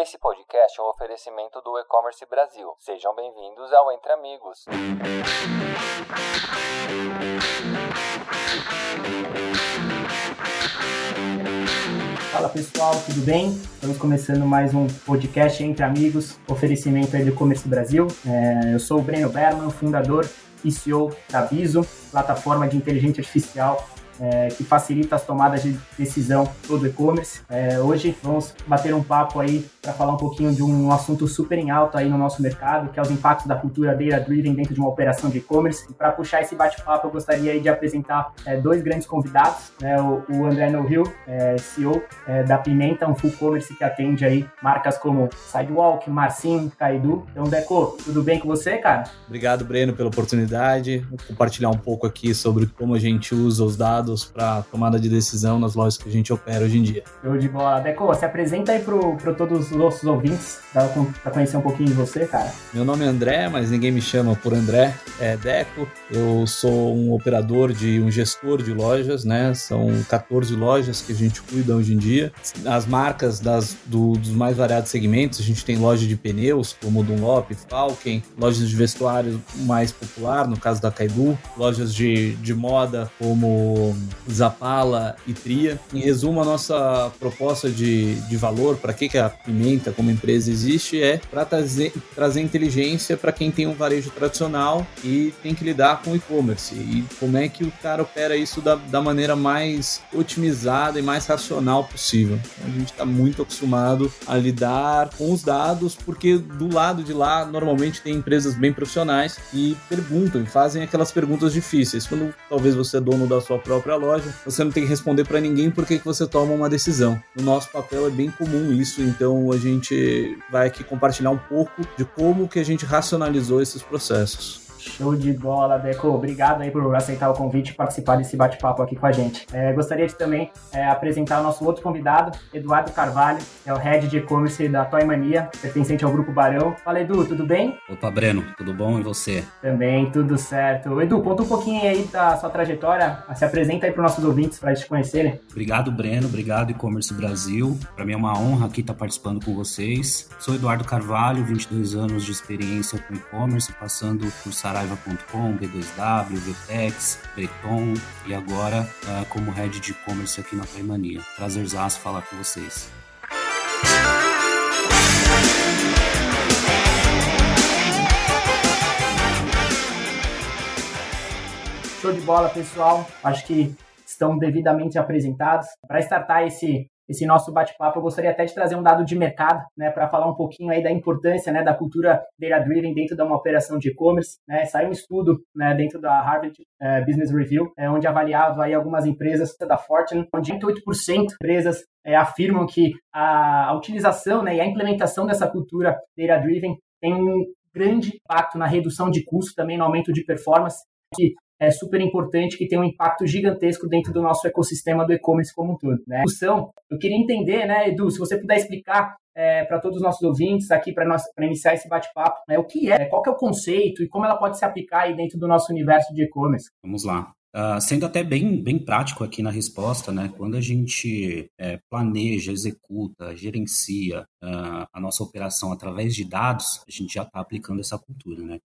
Esse podcast é um oferecimento do E-Commerce Brasil. Sejam bem-vindos ao Entre Amigos. Fala pessoal, tudo bem? Estamos começando mais um podcast Entre Amigos, oferecimento do E-Commerce Brasil. É, eu sou o Breno Berman, fundador e CEO da Biso, plataforma de inteligência artificial é, que facilita as tomadas de decisão todo e-commerce. É, hoje vamos bater um papo aí para falar um pouquinho de um assunto super em alta aí no nosso mercado, que é os impactos da cultura data-driven dentro de uma operação de e-commerce. E para puxar esse bate-papo, eu gostaria de apresentar é, dois grandes convidados, né, o, o André Nohill, é, CEO é, da Pimenta, um full commerce que atende aí marcas como Sidewalk, Marcinho, Kaidu. Então, Deco, tudo bem com você, cara? Obrigado, Breno, pela oportunidade. Vou compartilhar um pouco aqui sobre como a gente usa os dados dados para tomada de decisão nas lojas que a gente opera hoje em dia. Show de bola. Deco, se apresenta aí para todos os nossos ouvintes, para conhecer um pouquinho de você, cara. Meu nome é André, mas ninguém me chama por André. É Deco. Eu sou um operador de um gestor de lojas, né? São 14 lojas que a gente cuida hoje em dia. As marcas das, do, dos mais variados segmentos, a gente tem loja de pneus, como Dunlop, Falken, lojas de vestuário mais popular, no caso da Kaidu, lojas de, de moda como Zapala e Tria. Em resumo, a nossa proposta de, de valor, para que, que a Pimenta como empresa existe, é para trazer, trazer inteligência para quem tem um varejo tradicional e tem que lidar com e-commerce. E como é que o cara opera isso da, da maneira mais otimizada e mais racional possível. A gente está muito acostumado a lidar com os dados, porque do lado de lá, normalmente tem empresas bem profissionais que perguntam e fazem aquelas perguntas difíceis. Quando talvez você é dono da sua própria própria loja, você não tem que responder para ninguém porque que você toma uma decisão. No nosso papel é bem comum isso, então a gente vai aqui compartilhar um pouco de como que a gente racionalizou esses processos. Show de bola, Deco. Obrigado aí por aceitar o convite e participar desse bate-papo aqui com a gente. É, gostaria de também é, apresentar o nosso outro convidado, Eduardo Carvalho, é o Head de E-Commerce da Toy Mania, pertencente ao Grupo Barão. Fala, Edu, tudo bem? Opa, Breno, tudo bom e você? Também, tudo certo. Edu, conta um pouquinho aí da sua trajetória, se apresenta aí para os nossos ouvintes, para eles te conhecerem. Obrigado, Breno, obrigado E-Commerce Brasil. Para mim é uma honra aqui estar participando com vocês. Sou Eduardo Carvalho, 22 anos de experiência com e-commerce, passando por Saraiva saraiva.com, B2W, Vtex, Breton e agora uh, como head de e-commerce aqui na Playmania. Prazerzaço falar com vocês. Show de bola, pessoal. Acho que estão devidamente apresentados. Para startar esse esse nosso bate-papo, eu gostaria até de trazer um dado de mercado, né, para falar um pouquinho aí da importância, né, da cultura data-driven dentro de uma operação de e-commerce, né, saiu um estudo, né, dentro da Harvard uh, Business Review, é, onde avaliava aí algumas empresas da Fortune, onde 28% de empresas é, afirmam que a, a utilização, né, e a implementação dessa cultura data-driven tem um grande impacto na redução de custo, também no aumento de performance, que é super importante, que tem um impacto gigantesco dentro do nosso ecossistema do e-commerce como um todo. Né? Eu queria entender, né, Edu, se você puder explicar é, para todos os nossos ouvintes aqui para iniciar esse bate-papo, né, o que é, qual que é o conceito e como ela pode se aplicar aí dentro do nosso universo de e-commerce. Vamos lá. Uh, sendo até bem, bem prático aqui na resposta, né? Quando a gente é, planeja, executa, gerencia uh, a nossa operação através de dados, a gente já está aplicando essa cultura, né?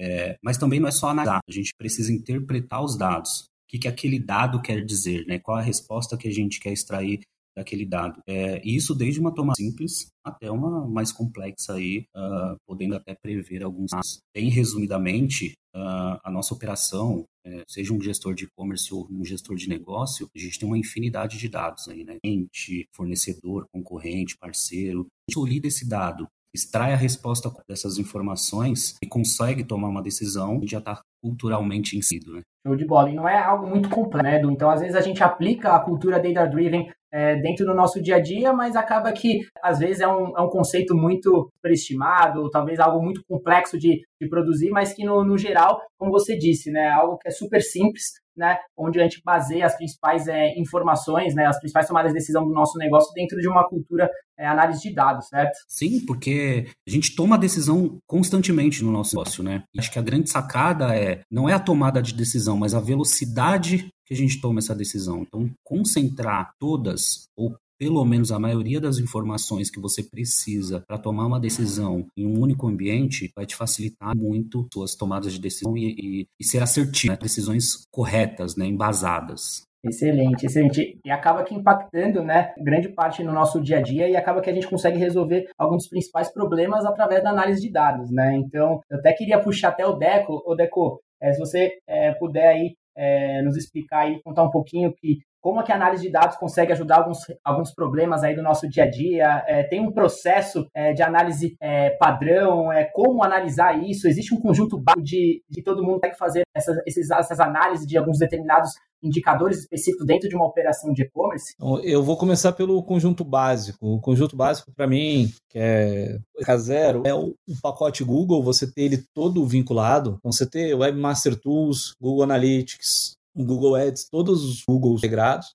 É, mas também não é só analisar, a gente precisa interpretar os dados. O que, que aquele dado quer dizer, né? Qual a resposta que a gente quer extrair daquele dado. É, e isso desde uma toma simples até uma mais complexa aí, uh, podendo até prever alguns dados. Bem resumidamente, uh, a nossa operação, é, seja um gestor de e-commerce ou um gestor de negócio, a gente tem uma infinidade de dados aí, né? Cliente, fornecedor, concorrente, parceiro. A gente esse dado extrai a resposta dessas informações e consegue tomar uma decisão que já está culturalmente inserido, né? Show de bola. E não é algo muito complexo, Edu? Então, às vezes, a gente aplica a cultura data-driven é, dentro do nosso dia a dia, mas acaba que, às vezes, é um, é um conceito muito superestimado, talvez algo muito complexo de, de produzir, mas que, no, no geral, como você disse, né, é algo que é super simples, né, onde a gente baseia as principais é, informações, né, as principais tomadas de decisão do nosso negócio dentro de uma cultura é, análise de dados, certo? Sim, porque a gente toma decisão constantemente no nosso negócio, né? Acho que a grande sacada é não é a tomada de decisão, mas a velocidade que a gente toma essa decisão. Então, concentrar todas ou pelo menos a maioria das informações que você precisa para tomar uma decisão em um único ambiente, vai te facilitar muito suas tomadas de decisão e, e, e ser assertivo, né? decisões corretas, né? embasadas. Excelente, excelente. E acaba que impactando, né, grande parte no nosso dia a dia e acaba que a gente consegue resolver alguns dos principais problemas através da análise de dados, né? Então, eu até queria puxar até o Deco. O Deco, é, se você é, puder aí é, nos explicar e contar um pouquinho que como é que a análise de dados consegue ajudar alguns, alguns problemas aí do nosso dia a dia? É, tem um processo é, de análise é, padrão? É, como analisar isso? Existe um conjunto de, de todo mundo tem que fazer essas, esses, essas análises de alguns determinados indicadores específicos dentro de uma operação de e-commerce? Então, eu vou começar pelo conjunto básico. O conjunto básico, para mim, que é K0, é o, pacote Google, você ter ele todo vinculado. Então, você ter Webmaster Tools, Google Analytics, o Google Ads, todos os Googles integrados.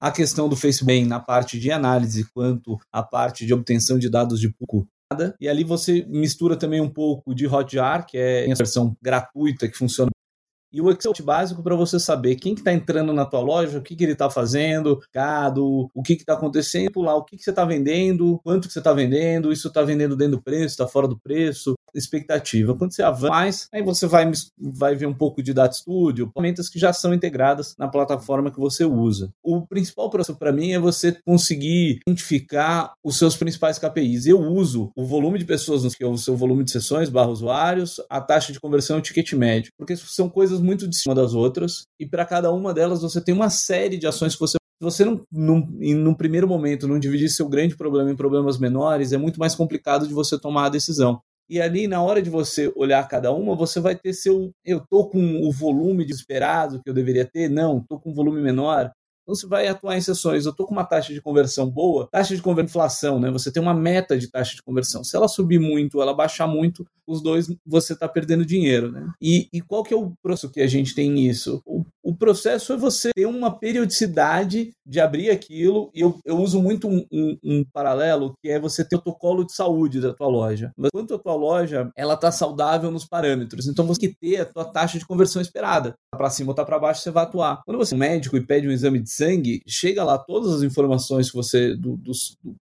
A questão do Facebook na parte de análise, quanto a parte de obtenção de dados de público. E ali você mistura também um pouco de Hotjar, que é a versão gratuita que funciona e o Excel básico para você saber quem que está entrando na tua loja, o que, que ele está fazendo, gado, o que está acontecendo lá, o que, que você está vendendo, quanto que você está vendendo, isso está vendendo dentro do preço, está fora do preço, expectativa. Quando você avança mais, aí você vai, vai ver um pouco de Data Studio, ferramentas que já são integradas na plataforma que você usa. O principal processo para mim é você conseguir identificar os seus principais KPIs. Eu uso o volume de pessoas, que é o seu volume de sessões, barra usuários, a taxa de conversão e o ticket médio, porque são coisas muito de cima das outras e para cada uma delas você tem uma série de ações que você você não, num, num primeiro momento não dividir seu grande problema em problemas menores, é muito mais complicado de você tomar a decisão. E ali, na hora de você olhar cada uma, você vai ter seu. Eu tô com o volume desesperado que eu deveria ter? Não, tô com um volume menor. Então você vai atuar em sessões. Eu tô com uma taxa de conversão boa, taxa de conversão, inflação, né? Você tem uma meta de taxa de conversão. Se ela subir muito, ela baixar muito, os dois você está perdendo dinheiro, né? E, e, qual que é o processo que a gente tem nisso? O, processo é você ter uma periodicidade de abrir aquilo, e eu, eu uso muito um, um, um, paralelo, que é você ter o protocolo de saúde da tua loja. Mas quanto a tua loja, ela tá saudável nos parâmetros, então você tem que ter a tua taxa de conversão esperada. Tá para cima ou tá para baixo, você vai atuar. Quando você é um médico e pede um exame de sangue, chega lá todas as informações que você do, do,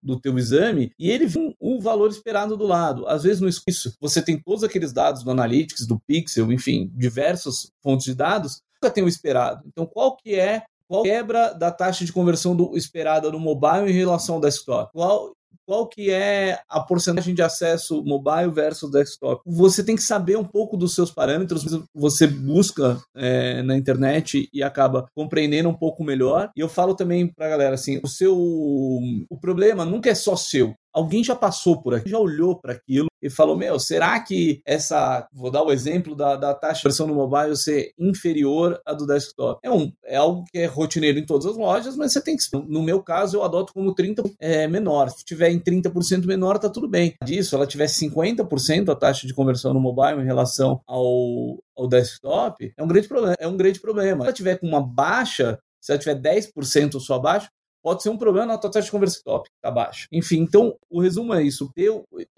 do teu exame, e ele vem o valor esperado do lado. Às vezes, no isso, você tem todos aqueles dados do Analytics, do Pixel, enfim, diversas fontes de dados, nunca tem o esperado. Então, qual que é qual quebra da taxa de conversão do, esperada no mobile em relação ao desktop? Qual, qual que é a porcentagem de acesso mobile versus desktop. Você tem que saber um pouco dos seus parâmetros, você busca é, na internet e acaba compreendendo um pouco melhor. E eu falo também para galera assim, o seu o problema nunca é só seu. Alguém já passou por aqui, já olhou para aquilo e falou: Meu, será que essa. Vou dar o exemplo da, da taxa de versão no mobile ser inferior à do desktop. É, um, é algo que é rotineiro em todas as lojas, mas você tem que. No meu caso, eu adoto como 30% é, menor. Se tiver em 30% menor, tá tudo bem. Disso, ela tiver 50% a taxa de conversão no mobile em relação ao, ao desktop, é um grande problema. É um grande problema. Se ela tiver com uma baixa, se ela tiver 10% só abaixo, pode ser um problema na tua taxa de conversão. Top, tá baixa. Enfim, então o resumo é isso: ter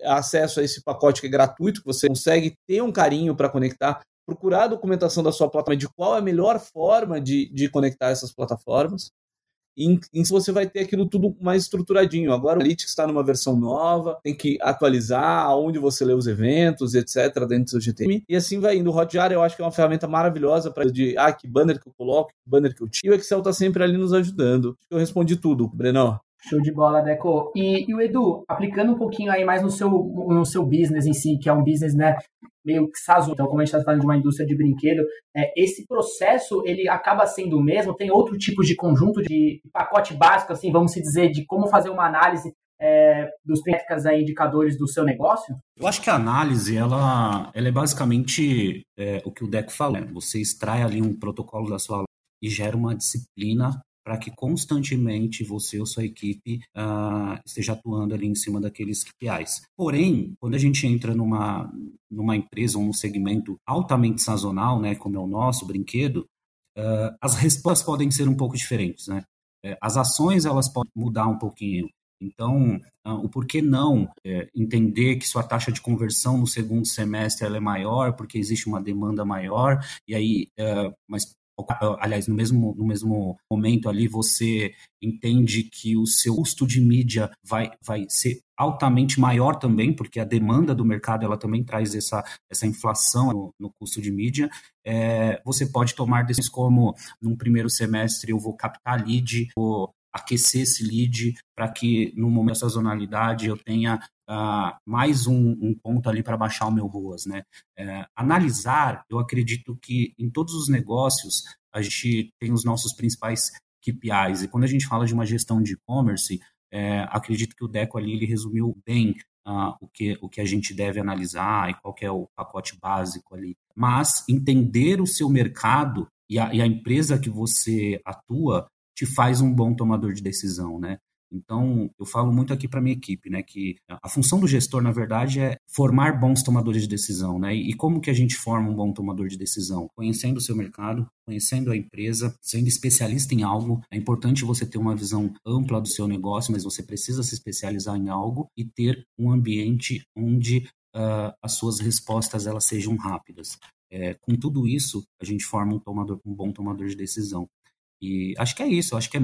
acesso a esse pacote que é gratuito, que você consegue ter um carinho para conectar, procurar a documentação da sua plataforma de qual é a melhor forma de, de conectar essas plataformas, em, em você vai ter aquilo tudo mais estruturadinho. Agora o Analytics está numa versão nova, tem que atualizar aonde você lê os eventos, etc., dentro do seu GTM. E assim vai indo. O Hotjar eu acho que é uma ferramenta maravilhosa para de ah, que banner que eu coloco, que banner que eu tiro. E o Excel está sempre ali nos ajudando. Eu respondi tudo, Brenão. Show de bola, Deco. E, e, o Edu, aplicando um pouquinho aí mais no seu, no seu business em si, que é um business, né, meio sazonal, então como a gente está falando de uma indústria de brinquedo, é, esse processo, ele acaba sendo o mesmo? Tem outro tipo de conjunto de pacote básico, assim, vamos dizer, de como fazer uma análise é, dos métricas indicadores do seu negócio? Eu acho que a análise, ela, ela é basicamente é, o que o Deco falou. Né? Você extrai ali um protocolo da sua e gera uma disciplina para que constantemente você ou sua equipe uh, esteja atuando ali em cima daqueles KPIs. Porém, quando a gente entra numa, numa empresa ou num segmento altamente sazonal, né, como é o nosso brinquedo, uh, as respostas podem ser um pouco diferentes, né? É, as ações elas podem mudar um pouquinho. Então, uh, o porquê não é, entender que sua taxa de conversão no segundo semestre é maior porque existe uma demanda maior e aí, uh, mas aliás, no mesmo, no mesmo momento ali, você entende que o seu custo de mídia vai, vai ser altamente maior também, porque a demanda do mercado ela também traz essa, essa inflação no, no custo de mídia. É, você pode tomar decisões como, num primeiro semestre, eu vou captar lead, vou aquecer esse lead para que no momento da sazonalidade eu tenha uh, mais um, um, ponto ali para baixar o meu ROAS. Né? É, analisar, eu acredito que em todos os negócios a gente tem os nossos principais KPIs. E quando a gente fala de uma gestão de e-commerce, é, acredito que o Deco ali ele resumiu bem uh, o, que, o que a gente deve analisar e qual é o pacote básico ali. Mas entender o seu mercado e a, e a empresa que você atua te faz um bom tomador de decisão, né? Então, eu falo muito aqui para minha equipe, né, que a função do gestor, na verdade, é formar bons tomadores de decisão, né? E como que a gente forma um bom tomador de decisão? Conhecendo o seu mercado, conhecendo a empresa, sendo especialista em algo. É importante você ter uma visão ampla do seu negócio, mas você precisa se especializar em algo e ter um ambiente onde uh, as suas respostas elas sejam rápidas. É, com tudo isso, a gente forma um, tomador, um bom tomador de decisão. E acho que é isso, acho que é,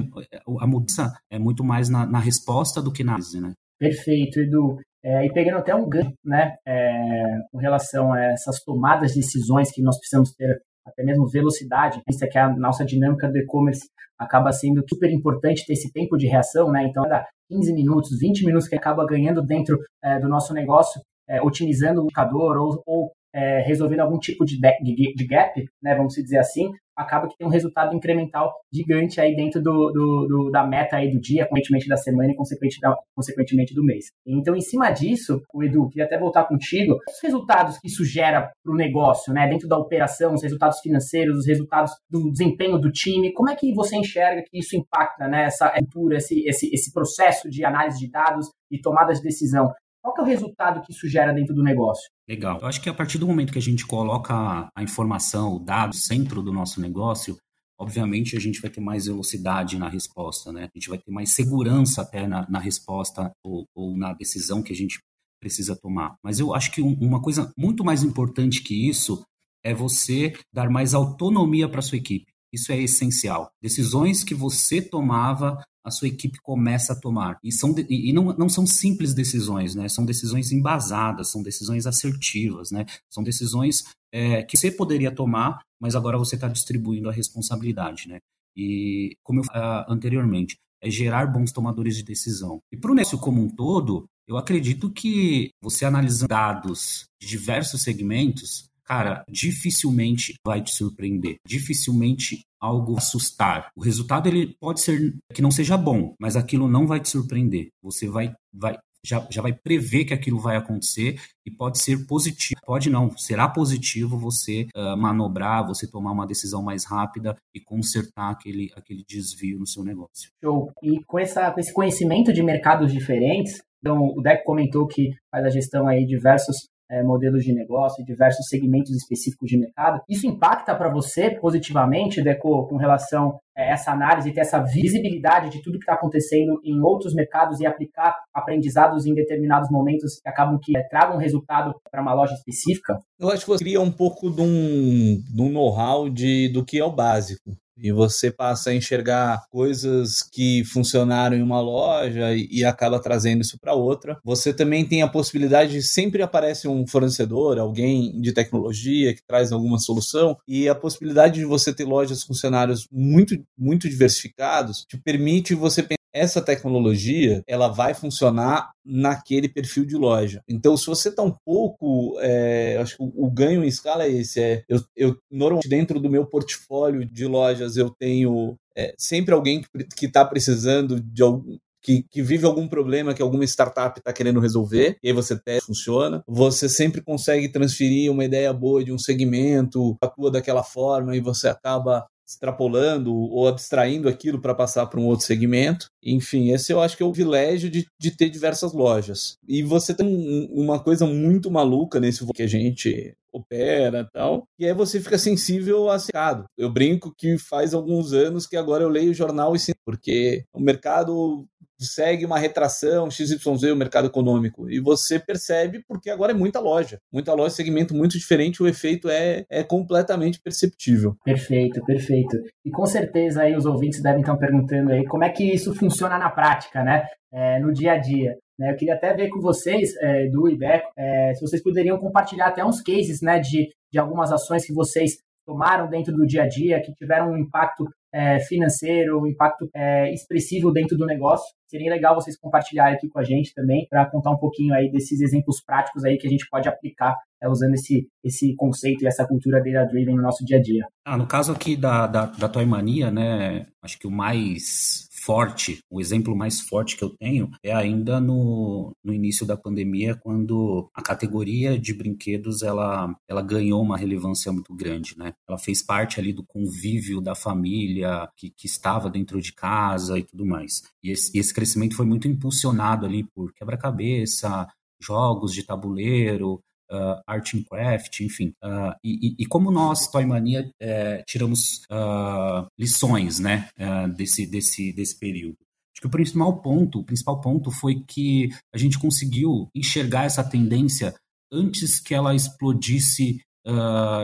a mudança é muito mais na, na, resposta do que na análise, né? Perfeito, Edu. É, e pegando até um ganho, né, é, com relação a essas tomadas de decisões que nós precisamos ter, até mesmo velocidade, isso é que a nossa dinâmica do e-commerce acaba sendo super importante ter esse tempo de reação, né, então dá 15 minutos, 20 minutos que acaba ganhando dentro é, do nosso negócio, é, otimizando o indicador ou, ou é, resolvendo algum tipo de, de, de, gap, né, vamos dizer assim, acaba que tem um resultado incremental gigante aí dentro do, do, do da meta aí do dia, consequentemente da semana e consequentemente do mês. Então, em cima disso, o Edu, queria até voltar contigo, os resultados que isso gera para o negócio, né, dentro da operação, os resultados financeiros, os resultados do desempenho do time, como é que você enxerga que isso impacta, né, essa cultura, esse, esse, esse processo de análise de dados e tomada de decisão? Qual é o resultado que isso gera dentro do negócio? Legal. Eu acho que a partir do momento que a gente coloca a informação, o dado, centro do nosso negócio, obviamente a gente vai ter mais velocidade na resposta, né? A gente vai ter mais segurança até na, na resposta ou, ou, na decisão que a gente precisa tomar. Mas eu acho que um, uma coisa muito mais importante que isso é você dar mais autonomia para sua equipe. Isso é essencial. Decisões que você tomava a sua equipe começa a tomar. E, são, e não, não são simples decisões, né? São decisões embasadas, são decisões assertivas, né? São decisões é, que você poderia tomar, mas agora você está distribuindo a responsabilidade, né? E, como eu falei uh, anteriormente, é gerar bons tomadores de decisão. E para o negócio como um todo, eu acredito que você analisando dados de diversos segmentos, cara, dificilmente vai te surpreender. Dificilmente algo assustar. O resultado ele pode ser que não seja bom, mas aquilo não vai te surpreender. Você vai, vai já, já vai prever que aquilo vai acontecer e pode ser positivo. Pode não, será positivo você uh, manobrar, você tomar uma decisão mais rápida e consertar aquele, aquele desvio no seu negócio. Show. E com, essa, com esse conhecimento de mercados diferentes, então o Deco comentou que faz a gestão aí de diversos é, modelos de negócio diversos segmentos específicos de mercado. Isso impacta para você positivamente, Deco, com relação a essa análise ter essa visibilidade de tudo que está acontecendo em outros mercados e aplicar aprendizados em determinados momentos que acabam que é, tragam resultado para uma loja específica? Eu acho que você cria um pouco de um, de um know-how do que é o básico e você passa a enxergar coisas que funcionaram em uma loja e, e acaba trazendo isso para outra. Você também tem a possibilidade de sempre aparece um fornecedor, alguém de tecnologia que traz alguma solução e a possibilidade de você ter lojas funcionários muito muito diversificados te permite você essa tecnologia ela vai funcionar naquele perfil de loja. Então, se você está um pouco, é, acho que o, o, ganho em escala é esse. É, eu, eu normalmente dentro do meu portfólio de lojas eu tenho é, sempre alguém que está precisando de algum que, que, vive algum problema que alguma startup está querendo resolver, e aí você testa, funciona. Você sempre consegue transferir uma ideia boa de um segmento, atua daquela forma e você acaba extrapolando ou abstraindo aquilo para passar para um outro segmento. Enfim, esse eu acho que é o privilégio de, de ter diversas lojas. E você tem um, uma coisa muito maluca nesse que a gente opera tal, e aí você fica sensível a mercado. Eu brinco que faz alguns anos que agora eu leio jornal e sim, porque o mercado segue uma retração XYZ o mercado econômico. E você percebe porque agora é muita loja. Muita loja, segmento muito diferente, o efeito é, é completamente perceptível. Perfeito, perfeito. E com certeza aí os ouvintes devem estar perguntando aí como é que isso funciona na prática, né? É, no dia a dia. Né? Eu queria até ver com vocês, é, do IBECO, é, se vocês poderiam compartilhar até uns cases né, de, de algumas ações que vocês tomaram dentro do dia a dia, que tiveram um impacto é, financeiro, um impacto é, expressivo dentro do negócio. Seria legal vocês compartilharem aqui com a gente também, para contar um pouquinho aí desses exemplos práticos aí que a gente pode aplicar é, usando esse, esse conceito e essa cultura data-driven no nosso dia a dia. Ah, no caso aqui da, da, da Toy Mania, né, acho que o mais forte, o exemplo mais forte que eu tenho é ainda no, no início da pandemia, quando a categoria de brinquedos ela, ela ganhou uma relevância muito grande, né? Ela fez parte ali do convívio da família que, que estava dentro de casa e tudo mais. E esse, esse crescimento foi muito impulsionado ali por quebra-cabeça, jogos de tabuleiro, uh, art and craft, enfim. Uh, e, e, como nós, Toy Mania, é, tiramos uh, lições né, desse, desse, desse período? Acho que o principal ponto, o principal ponto foi que a gente conseguiu enxergar essa tendência antes que ela explodisse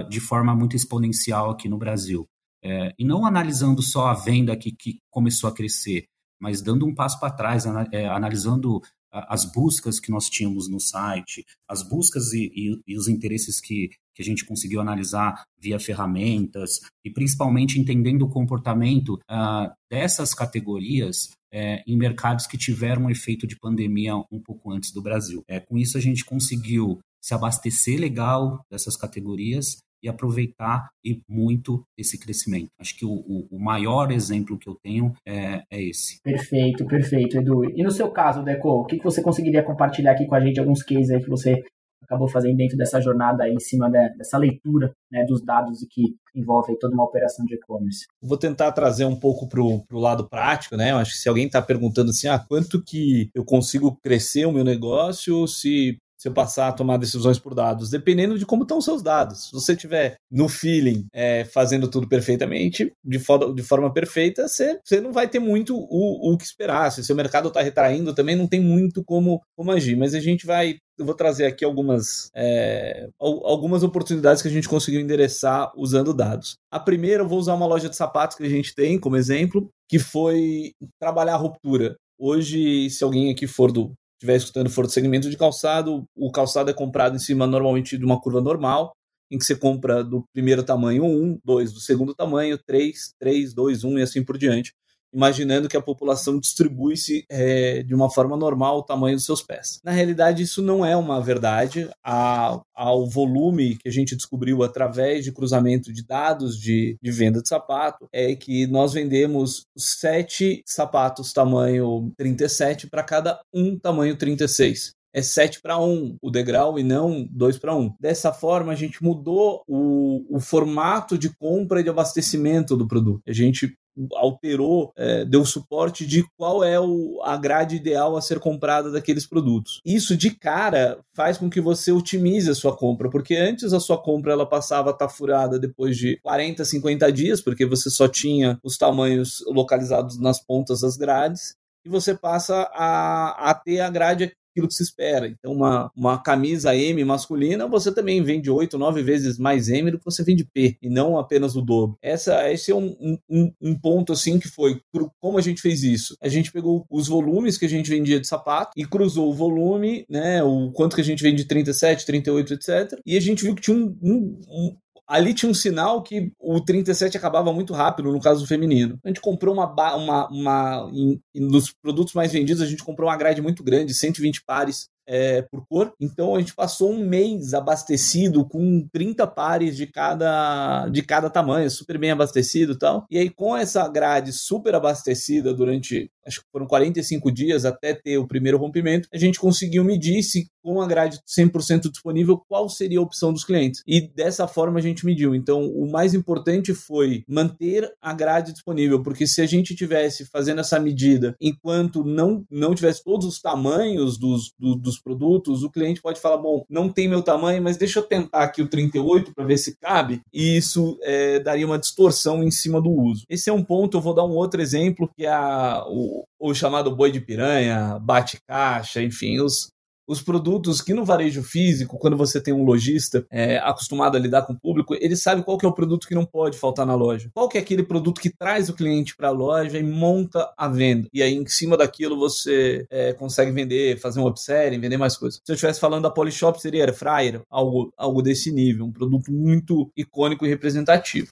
de forma muito exponencial aqui no Brasil. É, e não analisando só a venda que, que começou a crescer, mas dando um passo para trás, é, analisando as buscas que nós tínhamos no site, as buscas e, e, e, os interesses que, que a gente conseguiu analisar via ferramentas, e principalmente entendendo o comportamento uh, dessas categorias é, em mercados que tiveram um efeito de pandemia um pouco antes do Brasil. É, com isso, a gente conseguiu se abastecer legal dessas categorias e aproveitar e muito esse crescimento. Acho que o, o, o maior exemplo que eu tenho é, é, esse. Perfeito, perfeito, Edu. E no seu caso, Deco, o que, que você conseguiria compartilhar aqui com a gente, alguns cases aí que você acabou fazendo dentro dessa jornada aí, em cima de, dessa leitura né, dos dados que envolve toda uma operação de e-commerce. Vou tentar trazer um pouco para o lado prático, né? Eu acho que se alguém está perguntando assim, ah, quanto que eu consigo crescer o meu negócio se se eu passar a tomar decisões por dados, dependendo de como estão os seus dados. Se você tiver no feeling é, fazendo tudo perfeitamente, de, forma, de forma perfeita, você, você não vai ter muito o, o que esperar. Se o seu mercado está retraindo, também não tem muito como, como agir. Mas a gente vai eu vou trazer aqui algumas, é, algumas oportunidades que a gente conseguiu endereçar usando dados. A primeira, eu vou usar uma loja de sapatos que a gente tem como exemplo, que foi trabalhar a ruptura. Hoje, se alguém aqui for do, estiver escutando for do segmento de calçado, o calçado é comprado em cima normalmente de uma curva normal, em que você compra do primeiro tamanho 1, 2 do segundo tamanho, 3, 3, 2, 1 e assim por diante imaginando que a população distribui-se é, de uma forma normal o tamanho dos seus pés. Na realidade, isso não é uma verdade. A, ao volume que a gente descobriu através de cruzamento de dados de, de venda de sapato é que nós vendemos sete sapatos tamanho 37 para cada um tamanho 36 é 7 para 1 o degrau e não 2 para 1. Dessa forma, a gente mudou o, o formato de compra e de abastecimento do produto. A gente alterou, é, deu suporte de qual é o, a grade ideal a ser comprada daqueles produtos. Isso de cara faz com que você otimize a sua compra, porque antes a sua compra ela passava a estar tá furada depois de 40, 50 dias, porque você só tinha os tamanhos localizados nas pontas das grades, e você passa a, a ter a grade aquilo que se espera. Então, uma, uma camisa M masculina, você também vende 8, 9 vezes mais M do que você vende P, e não apenas o dobro. Essa, esse é um, um, um ponto, assim, que foi como a gente fez isso. A gente pegou os volumes que a gente vendia de sapato e cruzou o volume, né, o quanto que a gente vende de 37, 38, etc. E a gente viu que tinha um, um, ali tinha um sinal que o 37 acabava muito rápido, no caso do feminino. A gente comprou uma. uma, uma em, nos produtos mais vendidos, a gente comprou uma grade muito grande, 120 pares é, por cor. Então a gente passou um mês abastecido com 30 pares de cada, de cada tamanho, super bem abastecido e tal. E aí, com essa grade super abastecida durante acho que foram 45 dias até ter o primeiro rompimento, a gente conseguiu medir se com a grade 100% disponível, qual seria a opção dos clientes. E dessa forma a gente mediu. Então, o mais importante foi manter a grade disponível, porque se a gente tivesse fazendo essa medida enquanto não, não tivesse todos os tamanhos dos, do, dos produtos, o cliente pode falar: bom, não tem meu tamanho, mas deixa eu tentar aqui o 38 para ver se cabe, e isso é, daria uma distorção em cima do uso. Esse é um ponto, eu vou dar um outro exemplo, que é a, o, o, chamado boi de piranha, bate-caixa, enfim, os, os produtos que no varejo físico, quando você tem um lojista é, acostumado a lidar com o público, ele sabe qual que é o produto que não pode faltar na loja. Qual que é aquele produto que traz o cliente para a loja e monta a venda. E aí, em cima daquilo, você é, consegue vender, fazer um upselling, vender mais coisas. Se eu estivesse falando da Polishop, seria Air Fryer, algo, algo desse nível. Um produto muito icônico e representativo.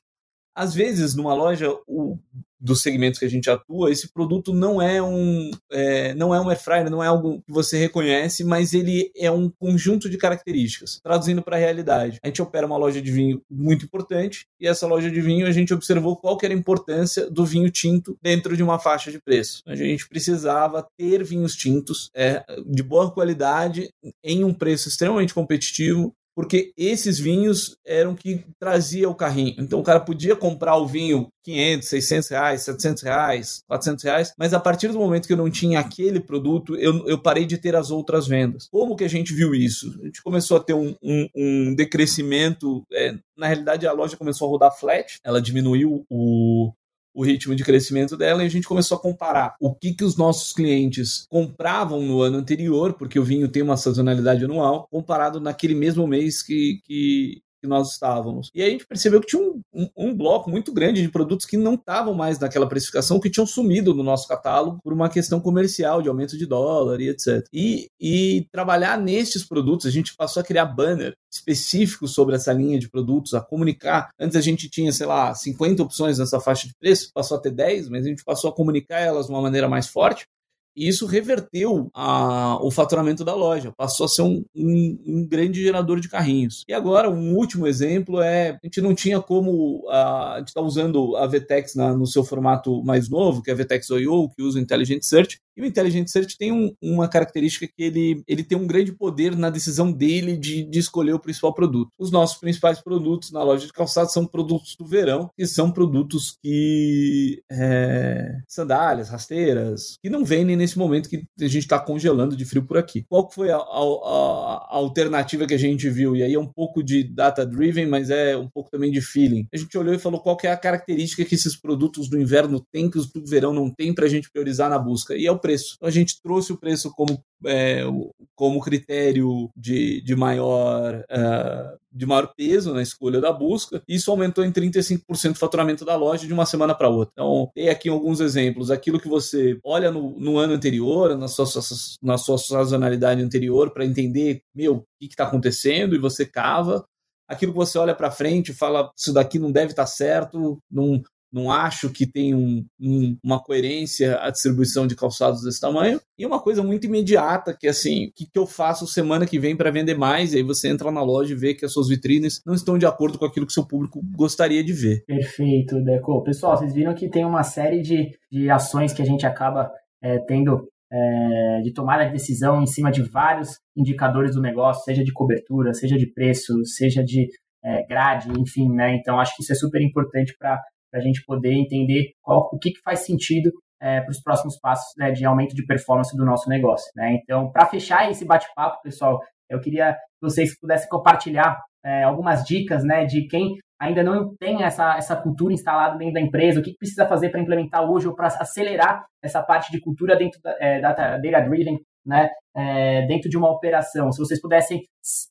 Às vezes, numa loja o, dos segmentos que a gente atua, esse produto não é um é, não é um air fryer, não é algo que você reconhece, mas ele é um conjunto de características. Traduzindo para a realidade, a gente opera uma loja de vinho muito importante e essa loja de vinho a gente observou qual era a importância do vinho tinto dentro de uma faixa de preço. A gente precisava ter vinhos tintos é, de boa qualidade em um preço extremamente competitivo porque esses vinhos eram que trazia o carrinho. Então o cara podia comprar o vinho 500, 600 reais, 700 reais, 400 reais, mas a partir do momento que eu não tinha aquele produto, eu, eu parei de ter as outras vendas. Como que a gente viu isso? A gente começou a ter um, um, um decrescimento, é, na realidade a loja começou a rodar flat, ela diminuiu o, o ritmo de crescimento dela e a gente começou a comparar o que, que os nossos clientes compravam no ano anterior, porque o vinho tem uma sazonalidade anual, comparado naquele mesmo mês que, que, que nós estávamos. E aí a gente percebeu que tinha um, um, um bloco muito grande de produtos que não estavam mais naquela precificação, que tinham sumido no nosso catálogo por uma questão comercial, de aumento de dólar e etc. E, e trabalhar nestes produtos, a gente passou a criar banner específicos sobre essa linha de produtos, a comunicar. Antes a gente tinha, sei lá, 50 opções nessa faixa de preço, passou a ter 10, mas a gente passou a comunicar elas de uma maneira mais forte. E isso reverteu a, o faturamento da loja, passou a ser um, um, um, grande gerador de carrinhos. E agora, um último exemplo é: a gente não tinha como. A, a gente está usando a VTEX na, no seu formato mais novo, que é a VTEX OIO, que usa o Intelligent Search, e o Intelligent Search tem um, uma característica que ele, ele tem um grande poder na decisão dele de, de escolher o principal produto. Os nossos principais produtos na loja de calçados são produtos do verão, que são produtos que. É, sandálias, rasteiras, que não vendem nesse momento que a gente está congelando de frio por aqui. Qual foi a, a, a, alternativa que a gente viu? E aí é um pouco de data-driven, mas é um pouco também de feeling. A gente olhou e falou qual é a característica que esses produtos do inverno têm que os do verão não têm para a gente priorizar na busca. E é o preço. Então a gente trouxe o preço como, é, como critério de, de, maior, uh, de maior peso na escolha da busca. Isso aumentou em 35% o faturamento da loja de uma semana para outra. Então, tem aqui alguns exemplos. Aquilo que você olha no, no ano anterior, na sua, na sua sazonalidade anterior, para entender, meu, o que está acontecendo, e você cava aquilo que você olha para frente e fala isso daqui não deve estar tá certo, não, não acho que tem um, um, uma coerência a distribuição de calçados desse tamanho. E uma coisa muito imediata, que assim, o que, que eu faço semana que vem para vender mais? E aí você entra na loja e vê que as suas vitrines não estão de acordo com aquilo que seu público gostaria de ver. Perfeito, Deco. Pessoal, vocês viram que tem uma série de, de ações que a gente acaba é, tendo é, de tomada de decisão em cima de vários indicadores do negócio, seja de cobertura, seja de preço, seja de é, grade, enfim, né? Então acho que isso é super importante para para a gente poder entender qual, o que, que faz sentido é, para os próximos passos né, de aumento de performance do nosso negócio. Né? Então, para fechar esse bate-papo, pessoal, eu queria que vocês pudessem compartilhar é, algumas dicas né, de quem ainda não tem essa, essa cultura instalada dentro da empresa, o que, precisa fazer para implementar hoje ou para acelerar essa parte de cultura dentro da é, data, data driven, né, é, dentro de uma operação. Se vocês pudessem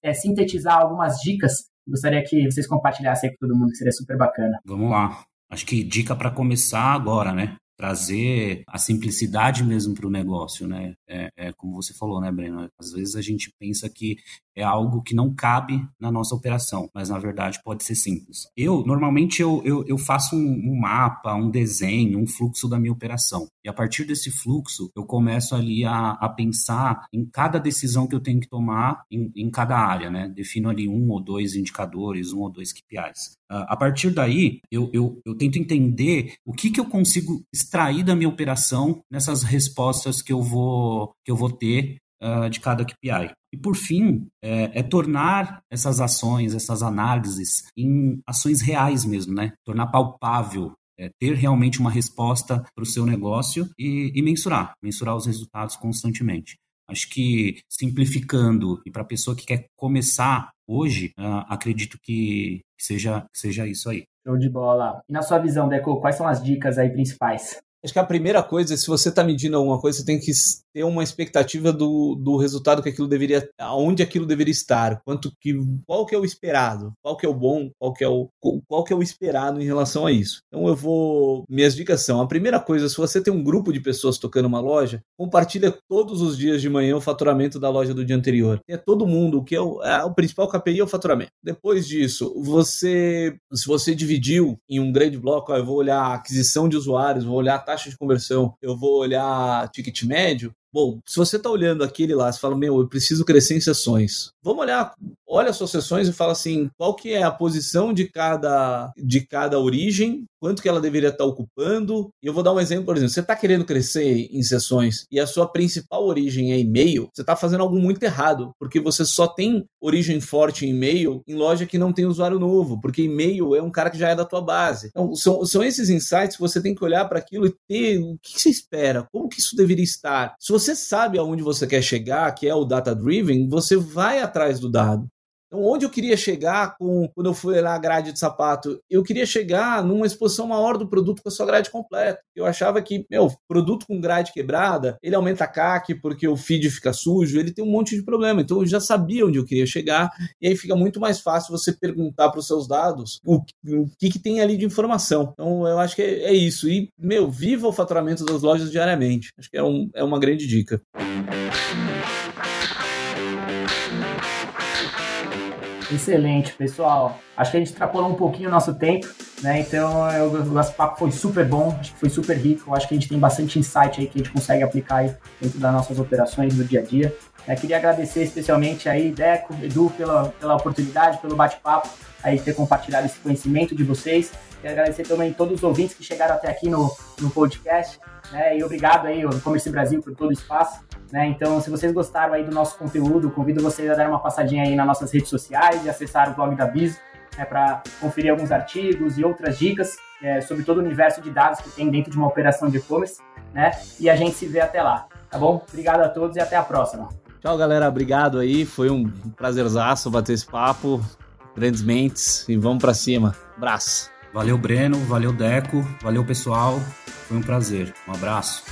é, sintetizar algumas dicas, gostaria que vocês compartilhassem com todo mundo, que seria super bacana. Vamos lá. Acho que dica para começar agora, né? Trazer a simplicidade mesmo para o negócio, né? É, é, como você falou, né, Breno? Às vezes a gente pensa que é algo que não cabe na nossa operação, mas na verdade pode ser simples. Eu, normalmente, eu, eu, eu faço um, um, mapa, um desenho, um fluxo da minha operação. E a partir desse fluxo, eu começo ali a, a pensar em cada decisão que eu tenho que tomar em, em cada área, né? Defino ali um ou dois indicadores, um ou dois KPIs. Ah, a partir daí, eu, eu, eu tento entender o que, que eu consigo extrair da minha operação nessas respostas que eu vou, que eu vou ter uh, de cada KPI. E por fim, é, é, tornar essas ações, essas análises em ações reais mesmo, né? Tornar palpável, é, ter realmente uma resposta para o seu negócio e, e mensurar, mensurar os resultados constantemente. Acho que simplificando e para a pessoa que quer começar hoje, uh, acredito que seja, seja isso aí. Show de bola. E na sua visão, Deco, quais são as dicas aí principais? Acho que a primeira coisa, se você está medindo alguma coisa, você tem que ter uma expectativa do, do resultado que aquilo deveria, aonde aquilo deveria estar, quanto que, qual que é o esperado, qual que é o bom, qual que é o, qual que é o esperado em relação a isso. Então eu vou, minhas dicas são, a primeira coisa, se você tem um grupo de pessoas tocando uma loja, compartilha todos os dias de manhã o faturamento da loja do dia anterior. É todo mundo, o que é o, é, o principal KPI é o faturamento. Depois disso, você, se você dividiu em um grande bloco, ó, eu vou olhar a aquisição de usuários, vou olhar a taxa de conversão, eu vou olhar ticket médio, Bom, se você está olhando aquele lá, você fala, meu, eu preciso crescer em sessões. Vamos olhar, olha as suas sessões e fala assim, qual que é a posição de cada, de cada origem, quanto que ela deveria estar tá ocupando. E eu vou dar um exemplo, por exemplo, você está querendo crescer em sessões e a sua principal origem é e-mail, você está fazendo algo muito errado, porque você só tem origem forte em e-mail em loja que não tem usuário novo, porque e-mail é um cara que já é da tua base. Então, são, são esses insights que você tem que olhar para aquilo e ter o que você espera, como que isso deveria estar. Se você você sabe aonde você quer chegar, que é o data driven, você vai atrás do dado. Então, onde eu queria chegar com quando eu fui lá a grade de sapato? Eu queria chegar numa exposição maior do produto com a sua grade completa. Eu achava que, meu, produto com grade quebrada, ele aumenta CAC porque o feed fica sujo, ele tem um monte de problema. Então, eu já sabia onde eu queria chegar e aí fica muito mais fácil você perguntar para os seus dados o, o que, que tem ali de informação. Então, eu acho que é, é isso. E, meu, viva o faturamento das lojas diariamente. Acho que é, um, é uma grande dica. Excelente, pessoal. Acho que a gente extrapolou um pouquinho o nosso tempo, né? Então, eu, o nosso papo foi super bom, acho que foi super rico. Acho que a gente tem bastante insight aí que a gente consegue aplicar aí dentro das nossas operações do dia a dia. Eu queria agradecer especialmente aí, Deco, Edu, pela, pela oportunidade, pelo bate-papo, aí ter compartilhado esse conhecimento de vocês. Quero agradecer também todos os ouvintes que chegaram até aqui no, no podcast. Né? E obrigado aí, ao Comércio Brasil, por todo o espaço. Né? Então, se vocês gostaram aí do nosso conteúdo, convido vocês a dar uma passadinha aí nas nossas redes sociais e acessar o blog da Biso né, para conferir alguns artigos e outras dicas é, sobre todo o universo de dados que tem dentro de uma operação de e-commerce. Né? E a gente se vê até lá, tá bom? Obrigado a todos e até a próxima. Tchau, galera. Obrigado aí. Foi um prazerzaço bater esse papo. Grandes mentes e vamos para cima. Abraço. Valeu, Breno. Valeu, Deco. Valeu, pessoal. Foi um prazer. Um abraço.